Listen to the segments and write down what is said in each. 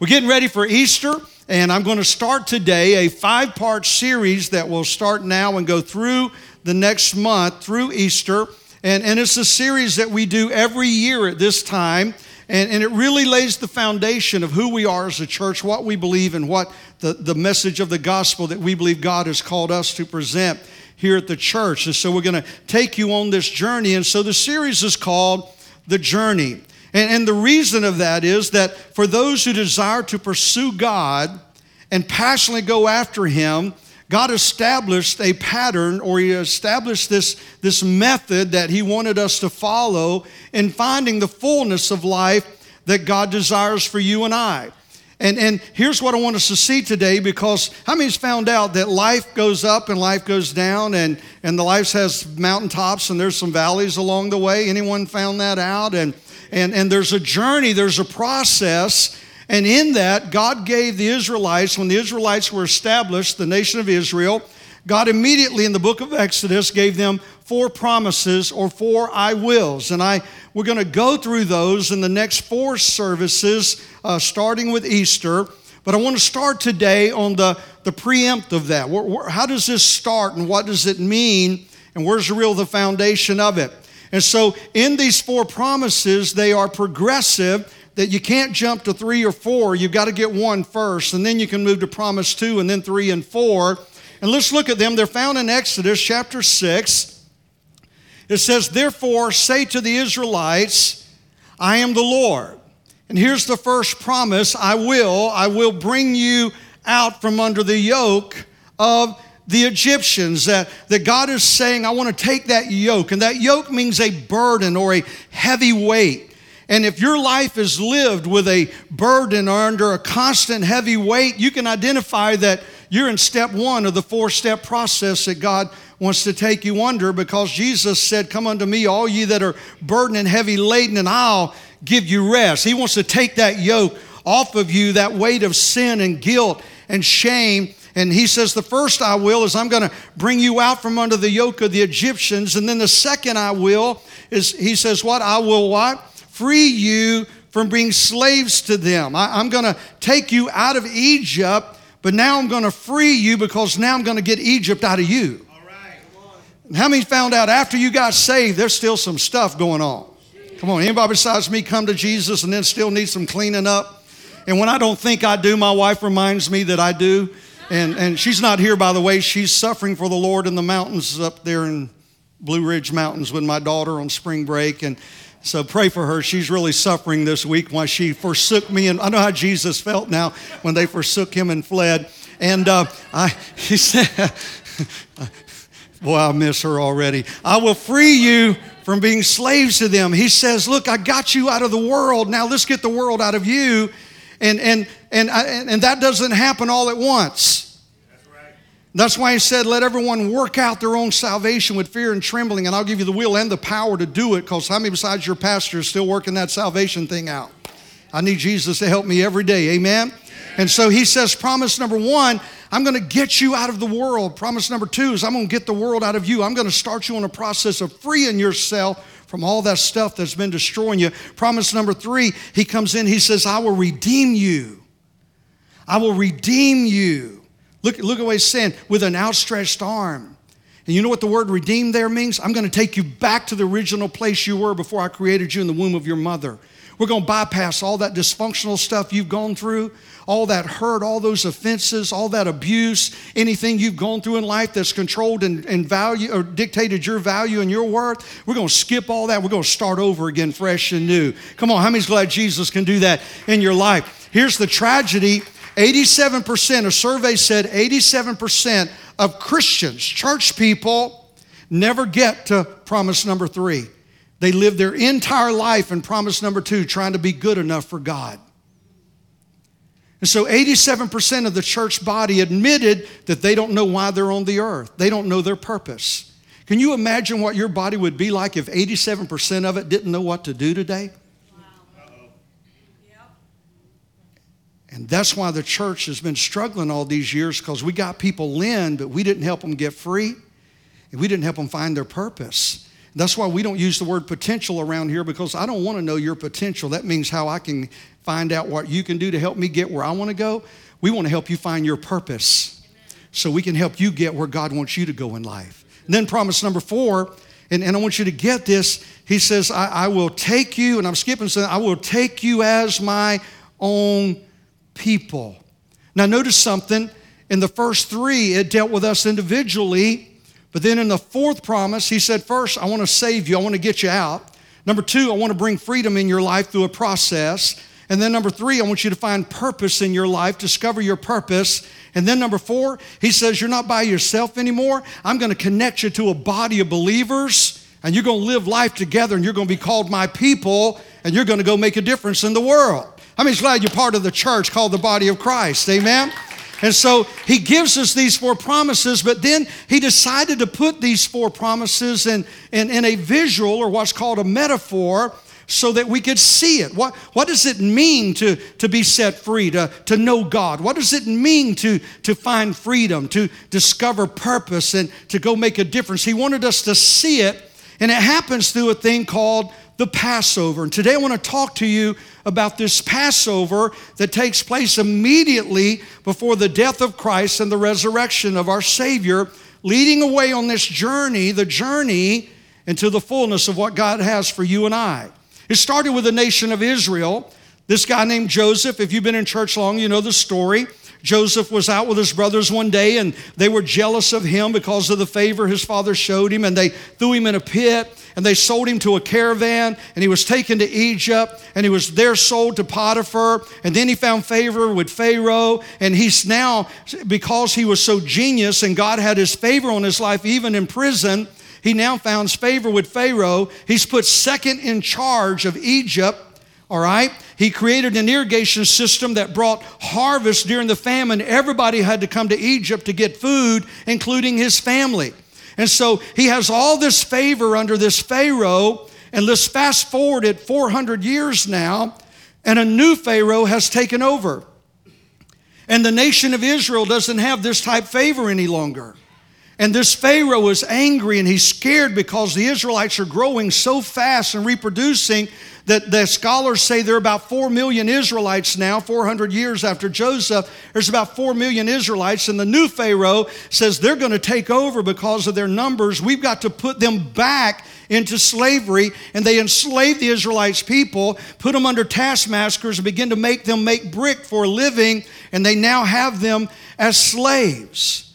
we're getting ready for Easter, and I'm going to start today a five part series that will start now and go through the next month, through Easter. And, and it's a series that we do every year at this time. And, and it really lays the foundation of who we are as a church, what we believe, and what the, the message of the gospel that we believe God has called us to present here at the church. And so we're going to take you on this journey. And so the series is called The Journey. And, and the reason of that is that for those who desire to pursue God and passionately go after Him, God established a pattern or He established this, this method that He wanted us to follow in finding the fullness of life that God desires for you and I. And, and here's what I want us to see today because how many's found out that life goes up and life goes down and, and the life has mountaintops and there's some valleys along the way? Anyone found that out? And, and, and there's a journey, there's a process. And in that, God gave the Israelites, when the Israelites were established, the nation of Israel, God immediately in the book of Exodus gave them four promises or four I wills. And I we're going to go through those in the next four services, uh, starting with Easter. But I want to start today on the, the preempt of that. Where, where, how does this start and what does it mean? And where's the real the foundation of it? And so in these four promises, they are progressive that you can't jump to three or four. You've got to get one first, and then you can move to promise two, and then three and four. And let's look at them. They're found in Exodus chapter 6. It says, Therefore, say to the Israelites, I am the Lord. And here's the first promise I will, I will bring you out from under the yoke of the Egyptians. That, that God is saying, I want to take that yoke. And that yoke means a burden or a heavy weight. And if your life is lived with a burden or under a constant heavy weight, you can identify that you're in step one of the four step process that God wants to take you under because Jesus said, Come unto me, all ye that are burdened and heavy laden, and I'll give you rest. He wants to take that yoke off of you, that weight of sin and guilt and shame. And he says, The first I will is I'm going to bring you out from under the yoke of the Egyptians. And then the second I will is, he says, What? I will what? Free you from being slaves to them. I, I'm going to take you out of Egypt, but now I'm going to free you because now I'm going to get Egypt out of you. How many found out after you got saved, there's still some stuff going on? Come on, anybody besides me come to Jesus and then still need some cleaning up? And when I don't think I do, my wife reminds me that I do. And, and she's not here, by the way. She's suffering for the Lord in the mountains up there in Blue Ridge Mountains with my daughter on spring break. And so pray for her. She's really suffering this week while she forsook me. And I know how Jesus felt now when they forsook him and fled. And uh, I, he said, Boy, I miss her already. I will free you from being slaves to them. He says, Look, I got you out of the world. Now let's get the world out of you. And, and, and, and that doesn't happen all at once. That's why he said, Let everyone work out their own salvation with fear and trembling, and I'll give you the will and the power to do it. Because how many besides your pastor is still working that salvation thing out? I need Jesus to help me every day. Amen? And so he says, Promise number one, I'm going to get you out of the world. Promise number two is I'm going to get the world out of you. I'm going to start you on a process of freeing yourself from all that stuff that's been destroying you. Promise number three, he comes in, he says, I will redeem you. I will redeem you. Look, look at what he's saying with an outstretched arm. And you know what the word redeem there means? I'm going to take you back to the original place you were before I created you in the womb of your mother. We're going to bypass all that dysfunctional stuff you've gone through all that hurt, all those offenses, all that abuse, anything you've gone through in life that's controlled and, and value or dictated your value and your worth, we're going to skip all that. We're going to start over again, fresh and new. Come on, how many's glad Jesus can do that in your life? Here's the tragedy 87%, a survey said 87% of Christians, church people, never get to promise number three. They live their entire life in promise number two, trying to be good enough for God. And so 87% of the church body admitted that they don't know why they're on the earth. They don't know their purpose. Can you imagine what your body would be like if 87% of it didn't know what to do today? And that's why the church has been struggling all these years because we got people in, but we didn't help them get free and we didn't help them find their purpose. That's why we don't use the word potential around here because I don't want to know your potential. That means how I can find out what you can do to help me get where I want to go. We want to help you find your purpose so we can help you get where God wants you to go in life. And then, promise number four, and, and I want you to get this. He says, I, I will take you, and I'm skipping, so I will take you as my own people. Now, notice something. In the first three, it dealt with us individually. But then in the fourth promise, he said, First, I want to save you, I want to get you out. Number two, I want to bring freedom in your life through a process. And then number three, I want you to find purpose in your life, discover your purpose. And then number four, he says, You're not by yourself anymore. I'm going to connect you to a body of believers, and you're going to live life together, and you're going to be called my people, and you're going to go make a difference in the world. I mean, glad you're part of the church called the body of Christ. Amen. And so he gives us these four promises, but then he decided to put these four promises in, in, in a visual or what's called a metaphor so that we could see it. What, what does it mean to, to be set free, to, to know God? What does it mean to, to find freedom, to discover purpose, and to go make a difference? He wanted us to see it, and it happens through a thing called the Passover. And today I want to talk to you about this Passover that takes place immediately before the death of Christ and the resurrection of our Savior, leading away on this journey, the journey into the fullness of what God has for you and I. It started with the nation of Israel. This guy named Joseph, if you've been in church long, you know the story. Joseph was out with his brothers one day and they were jealous of him because of the favor his father showed him and they threw him in a pit and they sold him to a caravan and he was taken to Egypt and he was there sold to Potiphar and then he found favor with Pharaoh and he's now because he was so genius and God had his favor on his life even in prison he now found favor with Pharaoh. He's put second in charge of Egypt. All right? He created an irrigation system that brought harvest during the famine. Everybody had to come to Egypt to get food, including his family. And so he has all this favor under this Pharaoh. And let's fast forward it 400 years now, and a new Pharaoh has taken over. And the nation of Israel doesn't have this type favor any longer. And this Pharaoh is angry and he's scared because the Israelites are growing so fast and reproducing that the scholars say there are about 4 million Israelites now, 400 years after Joseph. There's about 4 million Israelites, and the new Pharaoh says they're going to take over because of their numbers. We've got to put them back into slavery, and they enslaved the Israelites people, put them under taskmasters, and begin to make them make brick for a living, and they now have them as slaves.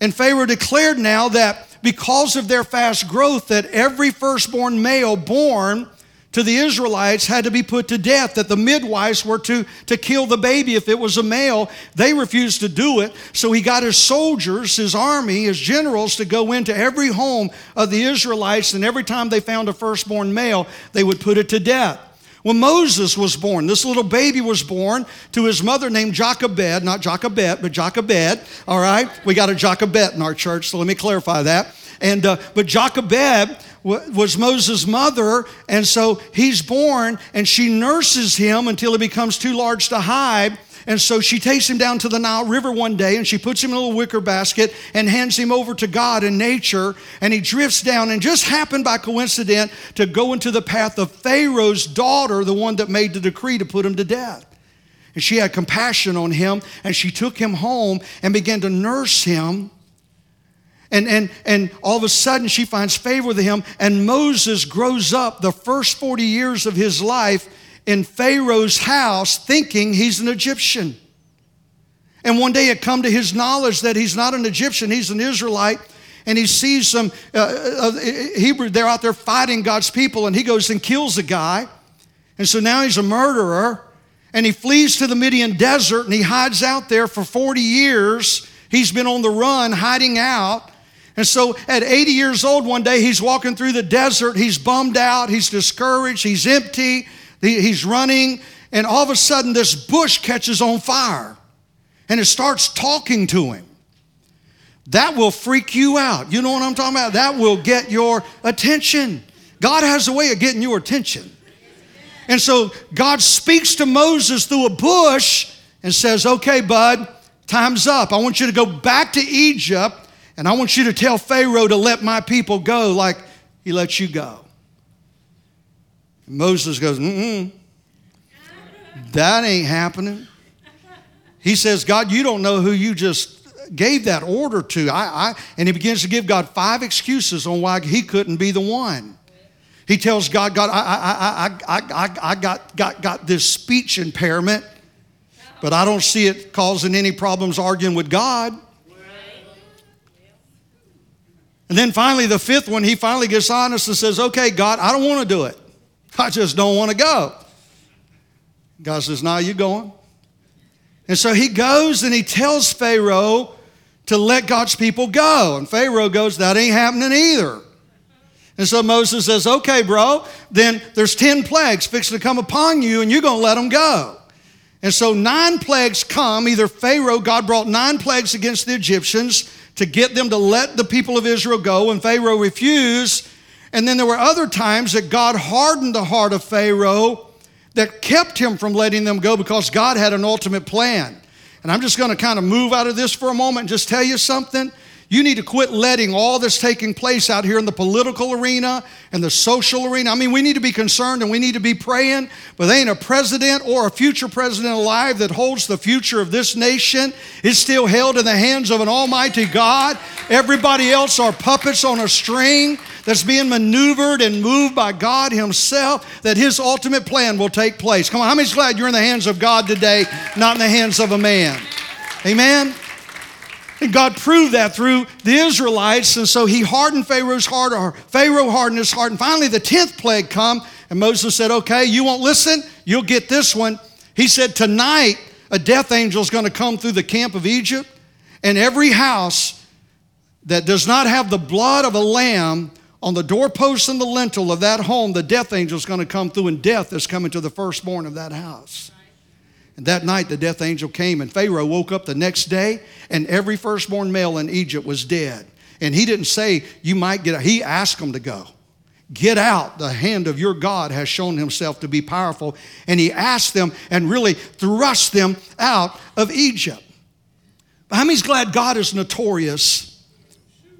And Pharaoh declared now that because of their fast growth, that every firstborn male born to the Israelites had to be put to death, that the midwives were to, to kill the baby if it was a male. They refused to do it. So he got his soldiers, his army, his generals to go into every home of the Israelites, and every time they found a firstborn male, they would put it to death. When Moses was born, this little baby was born to his mother named Jochebed, not Jochebed, but Jochebed. All right, we got a Jochebed in our church, so let me clarify that. And uh, but Jochebed was Moses' mother, and so he's born, and she nurses him until he becomes too large to hide. And so she takes him down to the Nile River one day and she puts him in a little wicker basket and hands him over to God and nature. And he drifts down and just happened by coincidence to go into the path of Pharaoh's daughter, the one that made the decree to put him to death. And she had compassion on him and she took him home and began to nurse him. And, and, and all of a sudden, she finds favor with him, and Moses grows up the first 40 years of his life in Pharaoh's house thinking he's an Egyptian. And one day it come to his knowledge that he's not an Egyptian, he's an Israelite. And he sees some uh, uh, Hebrew, they're out there fighting God's people, and he goes and kills a guy. And so now he's a murderer. And he flees to the Midian desert and he hides out there for 40 years. He's been on the run, hiding out. And so at 80 years old, one day he's walking through the desert. He's bummed out. He's discouraged. He's empty. He's running, and all of a sudden, this bush catches on fire and it starts talking to him. That will freak you out. You know what I'm talking about? That will get your attention. God has a way of getting your attention. And so God speaks to Moses through a bush and says, Okay, bud, time's up. I want you to go back to Egypt and I want you to tell Pharaoh to let my people go like he lets you go. And Moses goes, mm that ain't happening. He says, God, you don't know who you just gave that order to. I, I, and he begins to give God five excuses on why he couldn't be the one. He tells God, God, I, I, I, I, I, I got, got, got this speech impairment, but I don't see it causing any problems arguing with God. And then finally, the fifth one, he finally gets honest and says, Okay, God, I don't want to do it. I just don't want to go. God says, Now you going. And so he goes and he tells Pharaoh to let God's people go. And Pharaoh goes, That ain't happening either. And so Moses says, Okay, bro, then there's 10 plagues fixing to come upon you, and you're going to let them go. And so nine plagues come. Either Pharaoh, God brought nine plagues against the Egyptians to get them to let the people of Israel go, and Pharaoh refused. And then there were other times that God hardened the heart of Pharaoh that kept him from letting them go because God had an ultimate plan. And I'm just going to kind of move out of this for a moment and just tell you something. You need to quit letting all this taking place out here in the political arena and the social arena. I mean, we need to be concerned and we need to be praying, but there ain't a president or a future president alive that holds the future of this nation. It's still held in the hands of an almighty God. Everybody else are puppets on a string that's being maneuvered and moved by God Himself, that His ultimate plan will take place. Come on, how many's glad you're in the hands of God today, not in the hands of a man? Amen? And God proved that through the Israelites. And so he hardened Pharaoh's heart, or Pharaoh hardened his heart. And finally, the 10th plague come. And Moses said, Okay, you won't listen? You'll get this one. He said, Tonight, a death angel is going to come through the camp of Egypt. And every house that does not have the blood of a lamb on the doorpost and the lintel of that home, the death angel is going to come through, and death is coming to the firstborn of that house. And that night the death angel came, and Pharaoh woke up the next day, and every firstborn male in Egypt was dead. And he didn't say, You might get out. He asked them to go. Get out. The hand of your God has shown himself to be powerful. And he asked them and really thrust them out of Egypt. How many's glad God is notorious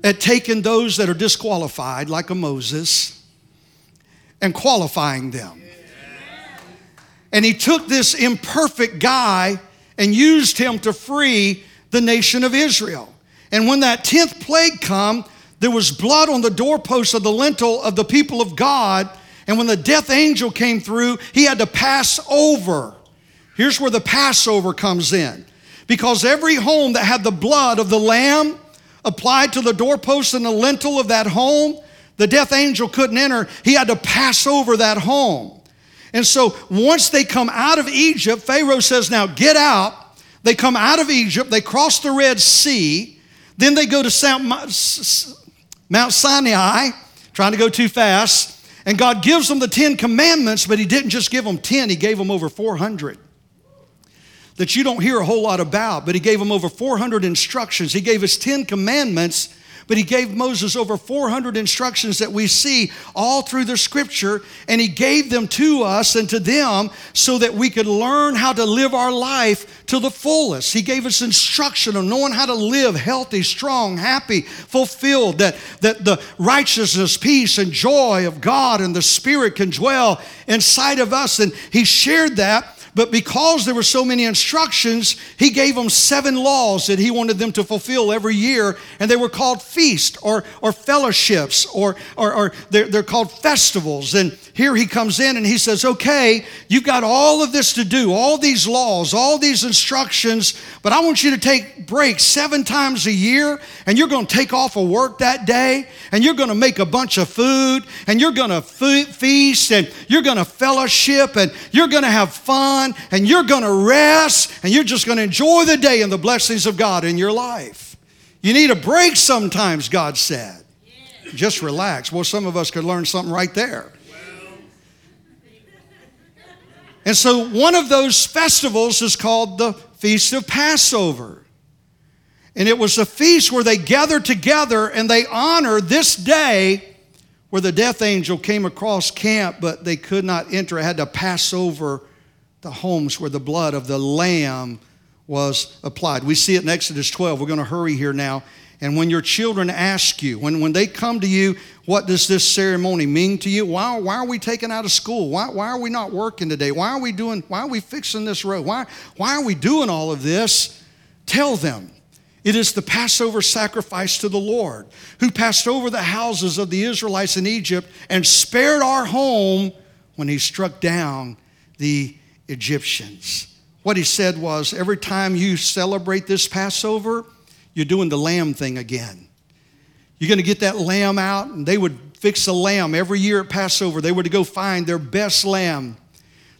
at taking those that are disqualified, like a Moses, and qualifying them? And he took this imperfect guy and used him to free the nation of Israel. And when that 10th plague come, there was blood on the doorpost of the lintel of the people of God. And when the death angel came through, he had to pass over. Here's where the Passover comes in. Because every home that had the blood of the lamb applied to the doorpost and the lintel of that home, the death angel couldn't enter. He had to pass over that home. And so once they come out of Egypt, Pharaoh says, Now get out. They come out of Egypt, they cross the Red Sea, then they go to Mount Sinai, trying to go too fast. And God gives them the Ten Commandments, but He didn't just give them 10, He gave them over 400 that you don't hear a whole lot about, but He gave them over 400 instructions. He gave us 10 commandments but he gave Moses over 400 instructions that we see all through the scripture, and he gave them to us and to them so that we could learn how to live our life to the fullest. He gave us instruction on knowing how to live healthy, strong, happy, fulfilled, that, that the righteousness, peace, and joy of God and the Spirit can dwell inside of us. And he shared that but because there were so many instructions, he gave them seven laws that he wanted them to fulfill every year. And they were called feast or, or fellowships or, or, or they're, they're called festivals. And here he comes in and he says, Okay, you've got all of this to do, all these laws, all these instructions, but I want you to take breaks seven times a year and you're going to take off of work that day and you're going to make a bunch of food and you're going to feast and you're going to fellowship and you're going to have fun and you're going to rest and you're just going to enjoy the day and the blessings of God in your life. You need a break sometimes, God said. Just relax. Well, some of us could learn something right there. And so, one of those festivals is called the Feast of Passover. And it was a feast where they gathered together and they honor this day where the death angel came across camp, but they could not enter, It had to pass over the homes where the blood of the Lamb was applied. We see it in Exodus 12. We're going to hurry here now. And when your children ask you, when, when they come to you, what does this ceremony mean to you? Why, why are we taken out of school? Why, why are we not working today? Why are we doing, why are we fixing this road? Why, why are we doing all of this? Tell them. It is the Passover sacrifice to the Lord, who passed over the houses of the Israelites in Egypt and spared our home when he struck down the Egyptians. What he said was every time you celebrate this Passover, you're doing the lamb thing again. You're going to get that lamb out, and they would fix a lamb every year at Passover. They were to go find their best lamb,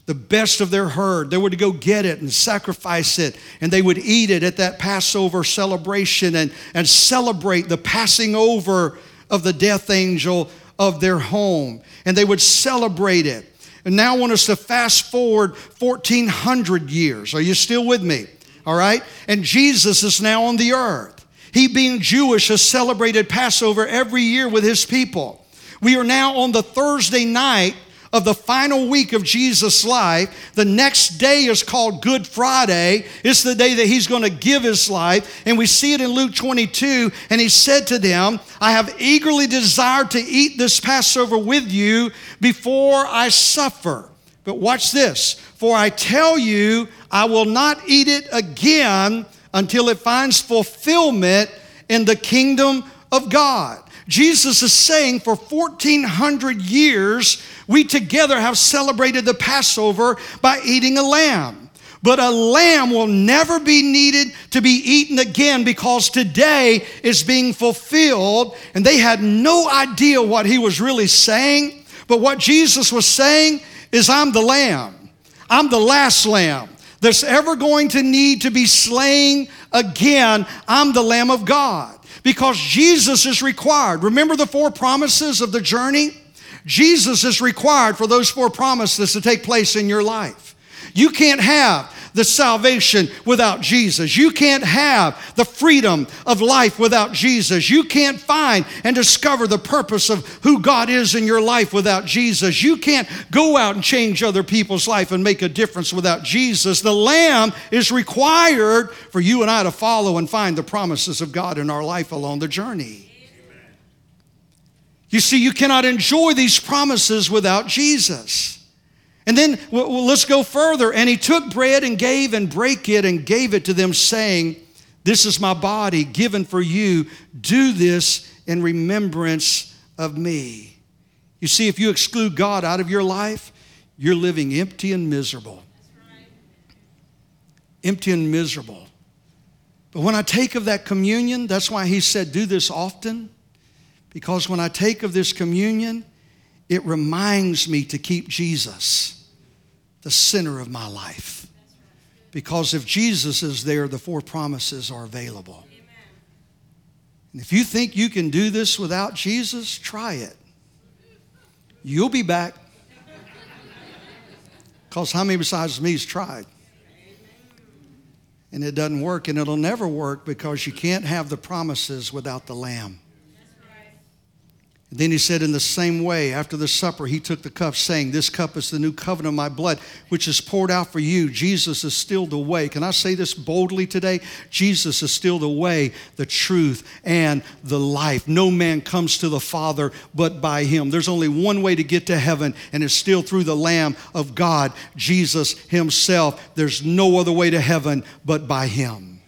the best of their herd. They were to go get it and sacrifice it, and they would eat it at that Passover celebration and, and celebrate the passing over of the death angel of their home. And they would celebrate it. And now want us to fast forward 1400 years. Are you still with me? all right? And Jesus is now on the earth. He, being Jewish, has celebrated Passover every year with his people. We are now on the Thursday night of the final week of Jesus' life. The next day is called Good Friday. It's the day that he's going to give his life. And we see it in Luke 22. And he said to them, I have eagerly desired to eat this Passover with you before I suffer. But watch this. For I tell you, I will not eat it again until it finds fulfillment in the kingdom of God. Jesus is saying for 1400 years, we together have celebrated the Passover by eating a lamb. But a lamb will never be needed to be eaten again because today is being fulfilled. And they had no idea what he was really saying. But what Jesus was saying is I'm the lamb. I'm the last lamb that's ever going to need to be slain again. I'm the lamb of God because Jesus is required. Remember the four promises of the journey? Jesus is required for those four promises to take place in your life. You can't have the salvation without Jesus. You can't have the freedom of life without Jesus. You can't find and discover the purpose of who God is in your life without Jesus. You can't go out and change other people's life and make a difference without Jesus. The Lamb is required for you and I to follow and find the promises of God in our life along the journey. You see, you cannot enjoy these promises without Jesus. And then well, let's go further. And he took bread and gave and brake it and gave it to them, saying, This is my body given for you. Do this in remembrance of me. You see, if you exclude God out of your life, you're living empty and miserable. Empty and miserable. But when I take of that communion, that's why he said, Do this often. Because when I take of this communion, it reminds me to keep Jesus the center of my life. Because if Jesus is there, the four promises are available. And if you think you can do this without Jesus, try it. You'll be back. Because how many besides me has tried? And it doesn't work, and it'll never work because you can't have the promises without the Lamb. Then he said, In the same way, after the supper, he took the cup, saying, This cup is the new covenant of my blood, which is poured out for you. Jesus is still the way. Can I say this boldly today? Jesus is still the way, the truth, and the life. No man comes to the Father but by him. There's only one way to get to heaven, and it's still through the Lamb of God, Jesus himself. There's no other way to heaven but by him.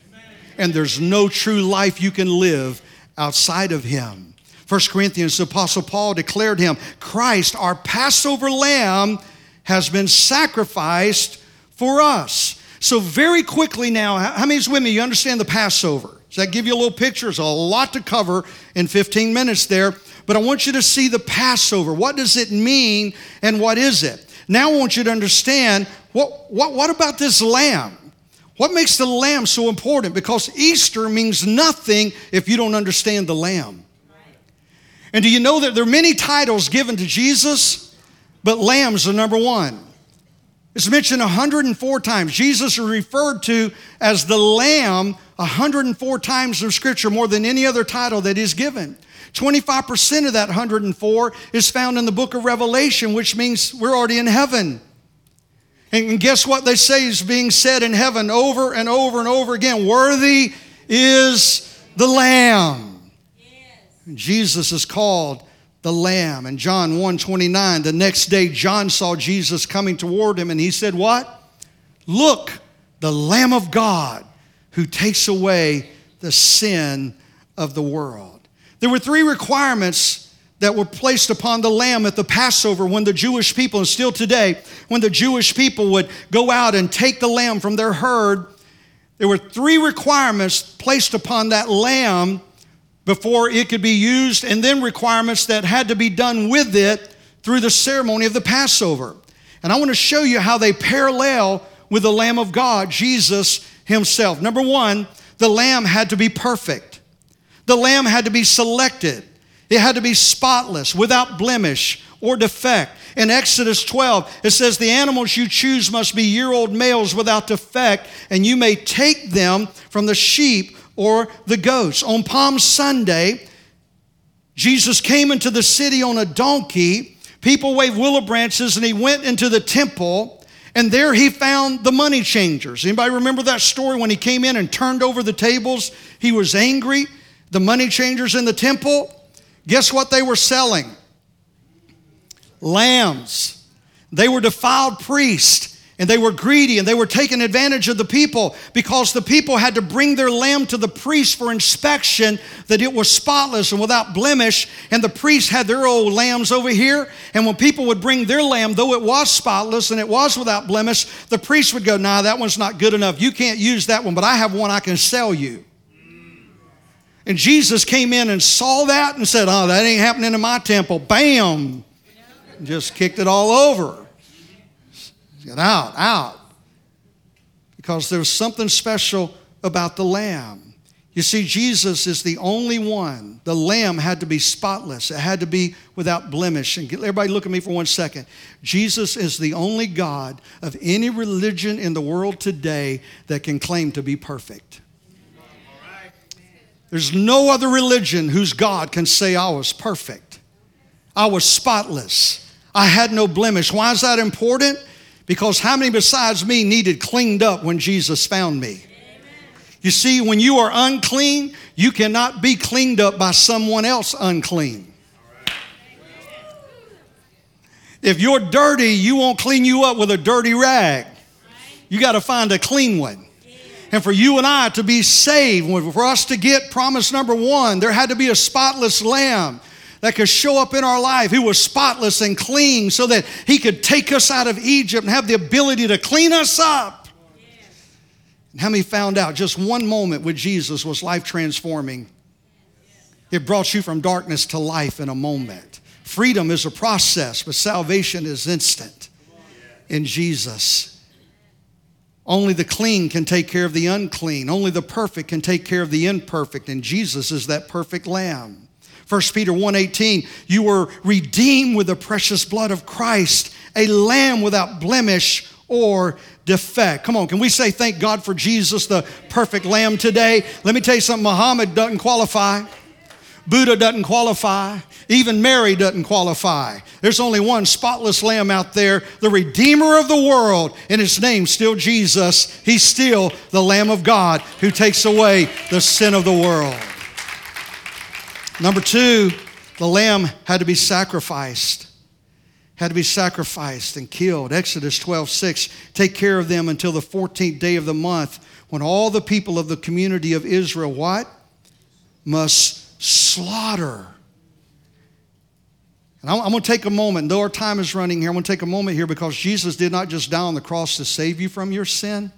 And there's no true life you can live outside of him. 1 Corinthians, the Apostle Paul declared him Christ, our Passover lamb, has been sacrificed for us. So, very quickly now, how many's with me? You understand the Passover? Does that give you a little picture? There's a lot to cover in 15 minutes there, but I want you to see the Passover. What does it mean and what is it? Now I want you to understand what, what, what about this lamb? What makes the lamb so important? Because Easter means nothing if you don't understand the lamb. And do you know that there are many titles given to Jesus, but lambs are number one? It's mentioned 104 times. Jesus is referred to as the Lamb 104 times in Scripture, more than any other title that is given. 25% of that 104 is found in the book of Revelation, which means we're already in heaven. And guess what they say is being said in heaven over and over and over again? Worthy is the Lamb. Jesus is called the Lamb. In John 1 29, the next day, John saw Jesus coming toward him, and he said, What? Look, the Lamb of God who takes away the sin of the world. There were three requirements that were placed upon the lamb at the Passover when the Jewish people, and still today, when the Jewish people would go out and take the lamb from their herd, there were three requirements placed upon that lamb before it could be used, and then requirements that had to be done with it through the ceremony of the Passover. And I want to show you how they parallel with the Lamb of God, Jesus Himself. Number one, the lamb had to be perfect, the lamb had to be selected. It had to be spotless, without blemish or defect. In Exodus 12, it says, The animals you choose must be year old males without defect, and you may take them from the sheep or the goats. On Palm Sunday, Jesus came into the city on a donkey. People waved willow branches, and he went into the temple. And there he found the money changers. Anybody remember that story when he came in and turned over the tables? He was angry. The money changers in the temple. Guess what they were selling? Lambs. They were defiled priests and they were greedy and they were taking advantage of the people because the people had to bring their lamb to the priest for inspection that it was spotless and without blemish and the priests had their old lambs over here and when people would bring their lamb though it was spotless and it was without blemish the priest would go nah that one's not good enough you can't use that one but i have one i can sell you and Jesus came in and saw that and said, Oh, that ain't happening in my temple. Bam! Just kicked it all over. Out, out. Because there's something special about the lamb. You see, Jesus is the only one. The lamb had to be spotless, it had to be without blemish. And everybody, look at me for one second. Jesus is the only God of any religion in the world today that can claim to be perfect. There's no other religion whose God can say, I was perfect. I was spotless. I had no blemish. Why is that important? Because how many besides me needed cleaned up when Jesus found me? You see, when you are unclean, you cannot be cleaned up by someone else unclean. If you're dirty, you won't clean you up with a dirty rag. You got to find a clean one and for you and I to be saved, for us to get promise number one, there had to be a spotless lamb that could show up in our life. He was spotless and clean so that he could take us out of Egypt and have the ability to clean us up. And how many found out just one moment with Jesus was life transforming? It brought you from darkness to life in a moment. Freedom is a process, but salvation is instant in Jesus. Only the clean can take care of the unclean. Only the perfect can take care of the imperfect. And Jesus is that perfect lamb. 1 Peter 1:18, you were redeemed with the precious blood of Christ, a lamb without blemish or defect. Come on, can we say thank God for Jesus, the perfect lamb today? Let me tell you something, Muhammad doesn't qualify. Buddha doesn't qualify. Even Mary doesn't qualify. There's only one spotless lamb out there, the Redeemer of the world, and his name's still Jesus. He's still the Lamb of God who takes away the sin of the world. Number two, the lamb had to be sacrificed. Had to be sacrificed and killed. Exodus 12, 6. Take care of them until the 14th day of the month when all the people of the community of Israel, what? Must slaughter and I'm, going to take a moment, though our time is running here, I'm going to take a moment here because Jesus did not just die on the cross to save you from your sin,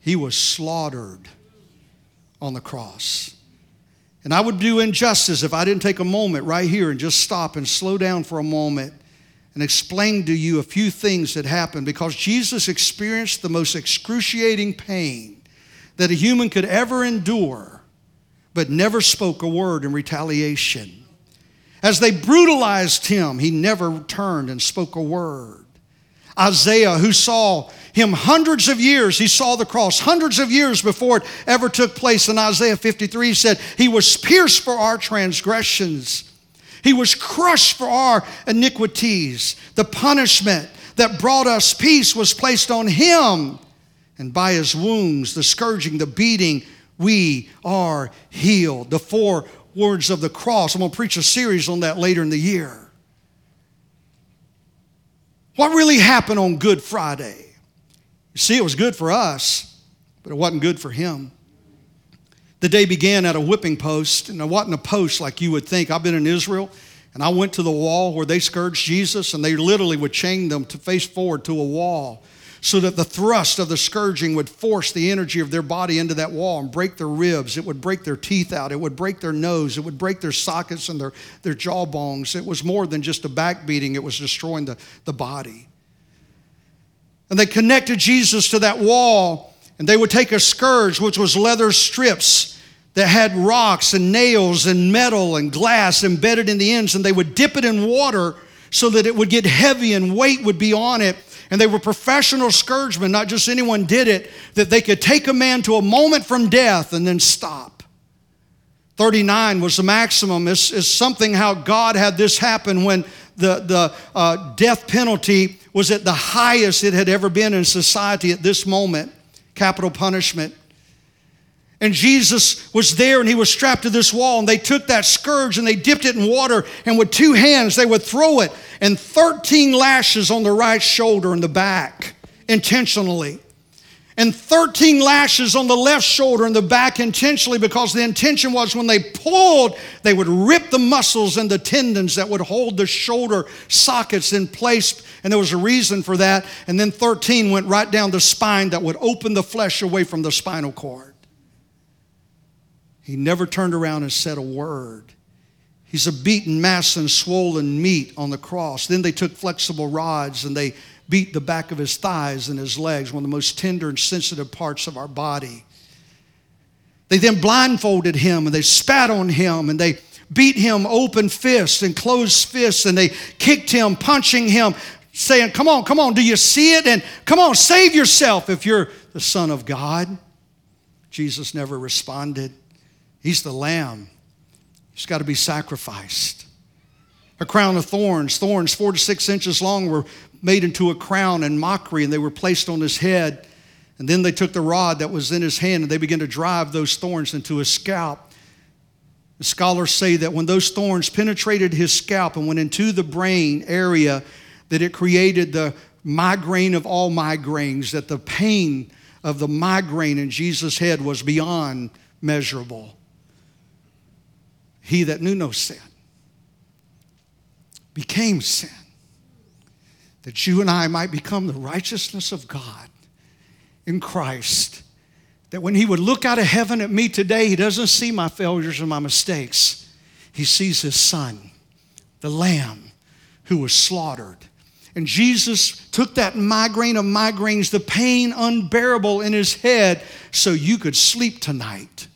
He was slaughtered on the cross. And I would do injustice if I didn't take a moment right here and just stop and slow down for a moment and explain to you a few things that happened because Jesus experienced the most excruciating pain that a human could ever endure, but never spoke a word in retaliation. As they brutalized him, he never turned and spoke a word. Isaiah, who saw him hundreds of years, he saw the cross hundreds of years before it ever took place. In Isaiah 53, he said, He was pierced for our transgressions, He was crushed for our iniquities. The punishment that brought us peace was placed on Him. And by His wounds, the scourging, the beating, we are healed. The four words of the cross. I'm going to preach a series on that later in the year. What really happened on Good Friday? You see, it was good for us, but it wasn't good for him. The day began at a whipping post, and it wasn't a post like you would think. I've been in Israel, and I went to the wall where they scourged Jesus, and they literally would chain them to face forward to a wall so that the thrust of the scourging would force the energy of their body into that wall and break their ribs. It would break their teeth out. It would break their nose. It would break their sockets and their, their jawbones. It was more than just a back beating, it was destroying the, the body. And they connected Jesus to that wall, and they would take a scourge, which was leather strips that had rocks and nails and metal and glass embedded in the ends, and they would dip it in water so that it would get heavy and weight would be on it and they were professional scourgemen, not just anyone did it, that they could take a man to a moment from death and then stop. 39 was the maximum. It's, it's something how God had this happen when the, the uh, death penalty was at the highest it had ever been in society at this moment capital punishment. And Jesus was there and he was strapped to this wall, and they took that scourge and they dipped it in water, and with two hands they would throw it, and 13 lashes on the right shoulder and the back intentionally. And 13 lashes on the left shoulder and the back intentionally because the intention was when they pulled, they would rip the muscles and the tendons that would hold the shoulder sockets in place. And there was a reason for that. And then 13 went right down the spine that would open the flesh away from the spinal cord. He never turned around and said a word. He's a beaten mass and swollen meat on the cross. Then they took flexible rods and they beat the back of his thighs and his legs, one of the most tender and sensitive parts of our body. They then blindfolded him and they spat on him and they beat him open fists and closed fists and they kicked him, punching him, saying, Come on, come on, do you see it? And come on, save yourself if you're the Son of God. Jesus never responded. He's the lamb. He's got to be sacrificed. A crown of thorns, thorns four to six inches long, were made into a crown and mockery, and they were placed on his head. And then they took the rod that was in his hand and they began to drive those thorns into his scalp. The scholars say that when those thorns penetrated his scalp and went into the brain area, that it created the migraine of all migraines, that the pain of the migraine in Jesus' head was beyond measurable. He that knew no sin became sin, that you and I might become the righteousness of God in Christ. That when He would look out of heaven at me today, He doesn't see my failures and my mistakes. He sees His Son, the Lamb who was slaughtered. And Jesus took that migraine of migraines, the pain unbearable in His head, so you could sleep tonight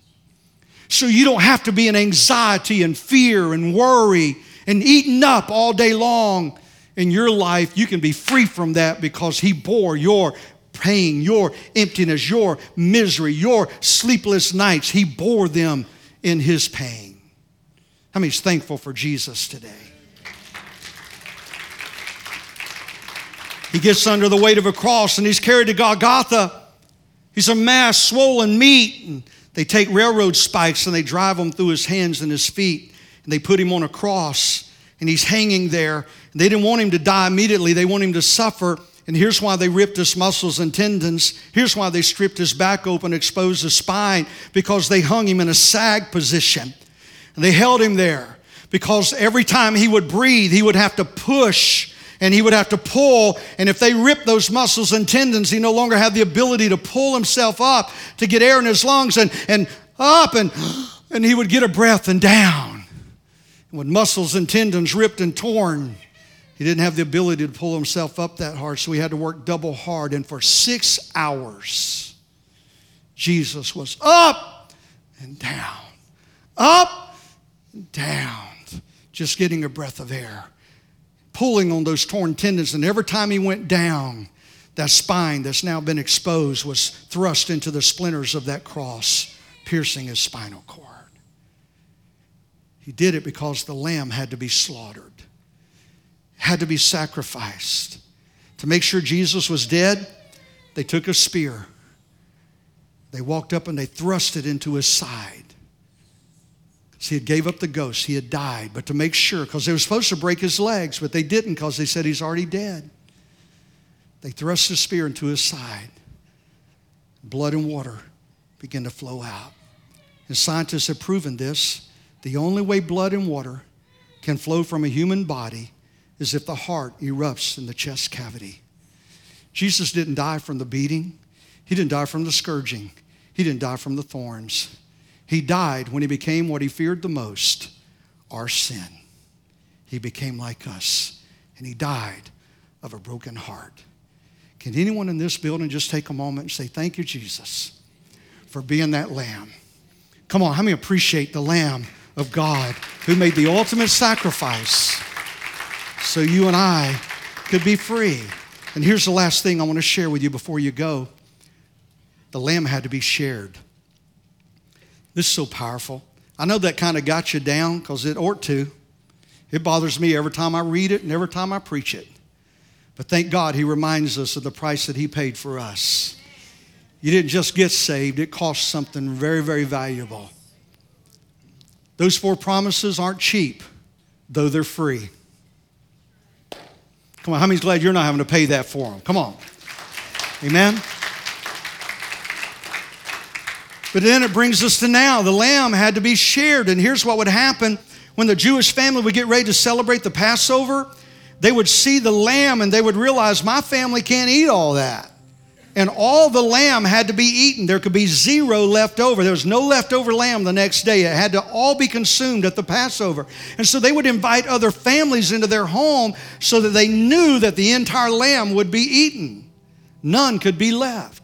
so you don't have to be in anxiety and fear and worry and eaten up all day long in your life. You can be free from that because He bore your pain, your emptiness, your misery, your sleepless nights. He bore them in His pain. How many's thankful for Jesus today? He gets under the weight of a cross and he's carried to Golgotha. He's a mass, swollen meat. And they take railroad spikes and they drive them through his hands and his feet, and they put him on a cross, and he's hanging there. They didn't want him to die immediately, they want him to suffer. And here's why they ripped his muscles and tendons. Here's why they stripped his back open, exposed his spine, because they hung him in a sag position. And they held him there because every time he would breathe, he would have to push and he would have to pull. And if they ripped those muscles and tendons, he no longer had the ability to pull himself up to get air in his lungs and, and up, and, and he would get a breath and down. And with muscles and tendons ripped and torn, he didn't have the ability to pull himself up that hard, so he had to work double hard. And for six hours, Jesus was up and down, up and down, just getting a breath of air pulling on those torn tendons. And every time he went down, that spine that's now been exposed was thrust into the splinters of that cross, piercing his spinal cord. He did it because the lamb had to be slaughtered, had to be sacrificed. To make sure Jesus was dead, they took a spear. They walked up and they thrust it into his side. He had gave up the ghost. He had died. But to make sure, because they were supposed to break his legs, but they didn't because they said he's already dead. They thrust the spear into his side. Blood and water began to flow out. And scientists have proven this. The only way blood and water can flow from a human body is if the heart erupts in the chest cavity. Jesus didn't die from the beating, he didn't die from the scourging, he didn't die from the thorns. He died when he became what he feared the most our sin. He became like us, and he died of a broken heart. Can anyone in this building just take a moment and say, Thank you, Jesus, for being that lamb? Come on, how many appreciate the Lamb of God who made the ultimate sacrifice so you and I could be free? And here's the last thing I want to share with you before you go the lamb had to be shared. This is so powerful. I know that kind of got you down because it ought to. It bothers me every time I read it and every time I preach it. But thank God he reminds us of the price that he paid for us. You didn't just get saved, it cost something very, very valuable. Those four promises aren't cheap, though they're free. Come on, how many's glad you're not having to pay that for them? Come on. Amen. But then it brings us to now. The lamb had to be shared. And here's what would happen when the Jewish family would get ready to celebrate the Passover. They would see the lamb and they would realize, my family can't eat all that. And all the lamb had to be eaten. There could be zero left over. There was no leftover lamb the next day. It had to all be consumed at the Passover. And so they would invite other families into their home so that they knew that the entire lamb would be eaten. None could be left.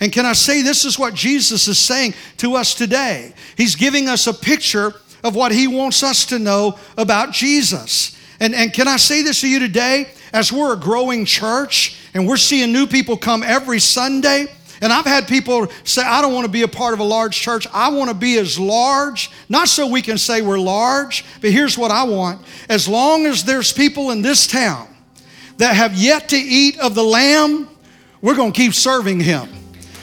And can I say this is what Jesus is saying to us today? He's giving us a picture of what he wants us to know about Jesus. And, and can I say this to you today? As we're a growing church and we're seeing new people come every Sunday, and I've had people say, I don't want to be a part of a large church. I want to be as large, not so we can say we're large, but here's what I want. As long as there's people in this town that have yet to eat of the Lamb, we're going to keep serving Him.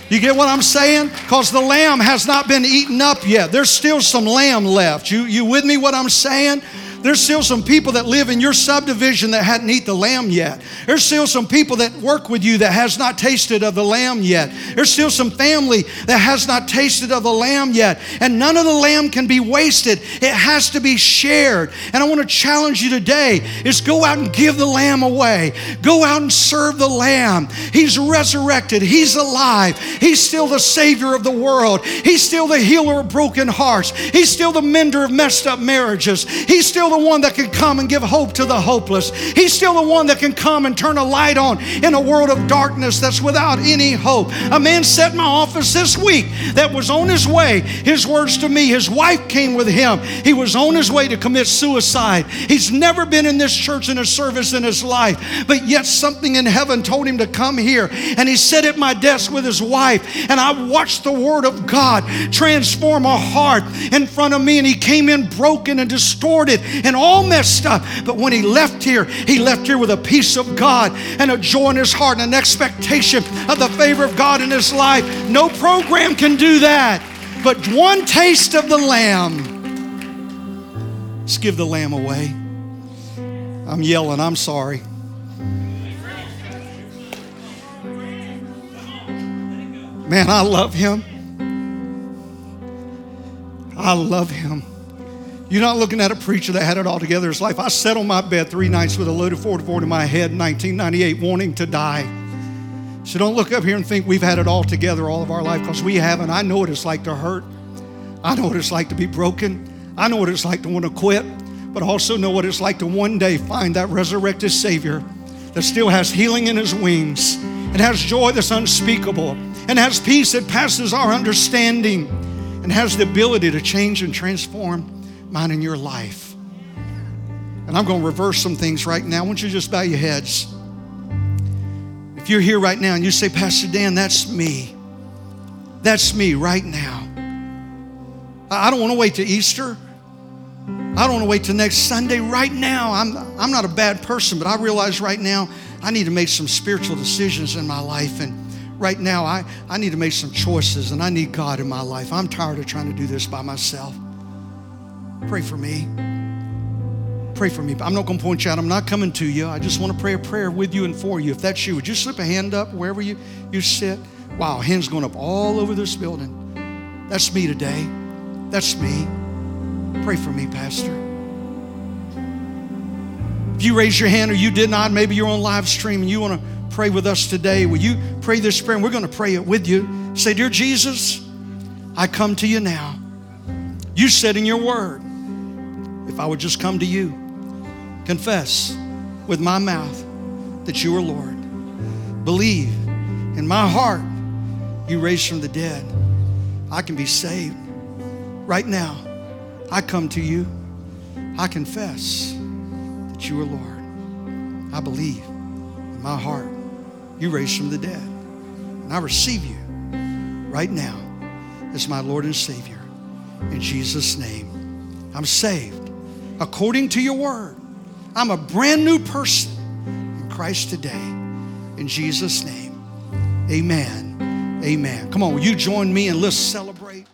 You get what I'm saying? Because the lamb has not been eaten up yet. There's still some lamb left. You, you with me what I'm saying? There's still some people that live in your subdivision that hadn't eaten the lamb yet. There's still some people that work with you that has not tasted of the lamb yet. There's still some family that has not tasted of the lamb yet. And none of the lamb can be wasted. It has to be shared. And I want to challenge you today is go out and give the lamb away. Go out and serve the lamb. He's resurrected. He's alive. He's still the savior of the world. He's still the healer of broken hearts. He's still the mender of messed up marriages. He's still still the one that can come and give hope to the hopeless. He's still the one that can come and turn a light on in a world of darkness that's without any hope. A man sat in my office this week that was on his way. His words to me, his wife came with him. He was on his way to commit suicide. He's never been in this church in a service in his life, but yet something in heaven told him to come here. And he sat at my desk with his wife, and I watched the Word of God transform a heart in front of me. And he came in broken and distorted and all messed up. But when he left here, he left here with a peace of God and a joy in his heart and an expectation of the favor of God in his life. No program can do that. But one taste of the Lamb. Let's give the Lamb away. I'm yelling, I'm sorry. Man, I love him. I love him. You're not looking at a preacher that had it all together his life. I sat on my bed three nights with a loaded 44 in my head in 1998, wanting to die. So don't look up here and think we've had it all together all of our life because we haven't. I know what it's like to hurt. I know what it's like to be broken. I know what it's like to want to quit, but also know what it's like to one day find that resurrected Savior that still has healing in his wings and has joy that's unspeakable and has peace that passes our understanding and has the ability to change and transform mine in your life. And I'm going to reverse some things right now. I want you just bow your heads. If you're here right now and you say, Pastor Dan, that's me. That's me right now. I don't want to wait to Easter. I don't want to wait till next Sunday. Right now, I'm, I'm not a bad person, but I realize right now I need to make some spiritual decisions in my life. And right now, I, I need to make some choices and I need God in my life. I'm tired of trying to do this by myself. Pray for me. Pray for me. I'm not going to point you out. I'm not coming to you. I just want to pray a prayer with you and for you. If that's you, would you slip a hand up wherever you, you sit? Wow, hands going up all over this building. That's me today. That's me. Pray for me, Pastor. If you raise your hand or you did not, maybe you're on live stream and you want to pray with us today. Will you pray this prayer? And we're going to pray it with you. Say, Dear Jesus, I come to you now. You said in your word, if I would just come to you, confess with my mouth that you are Lord, believe in my heart you raised from the dead, I can be saved. Right now, I come to you. I confess that you are Lord. I believe in my heart you raised from the dead. And I receive you right now as my Lord and Savior. In Jesus' name, I'm saved according to your word. I'm a brand new person in Christ today. In Jesus' name, amen. Amen. Come on, will you join me and let's celebrate?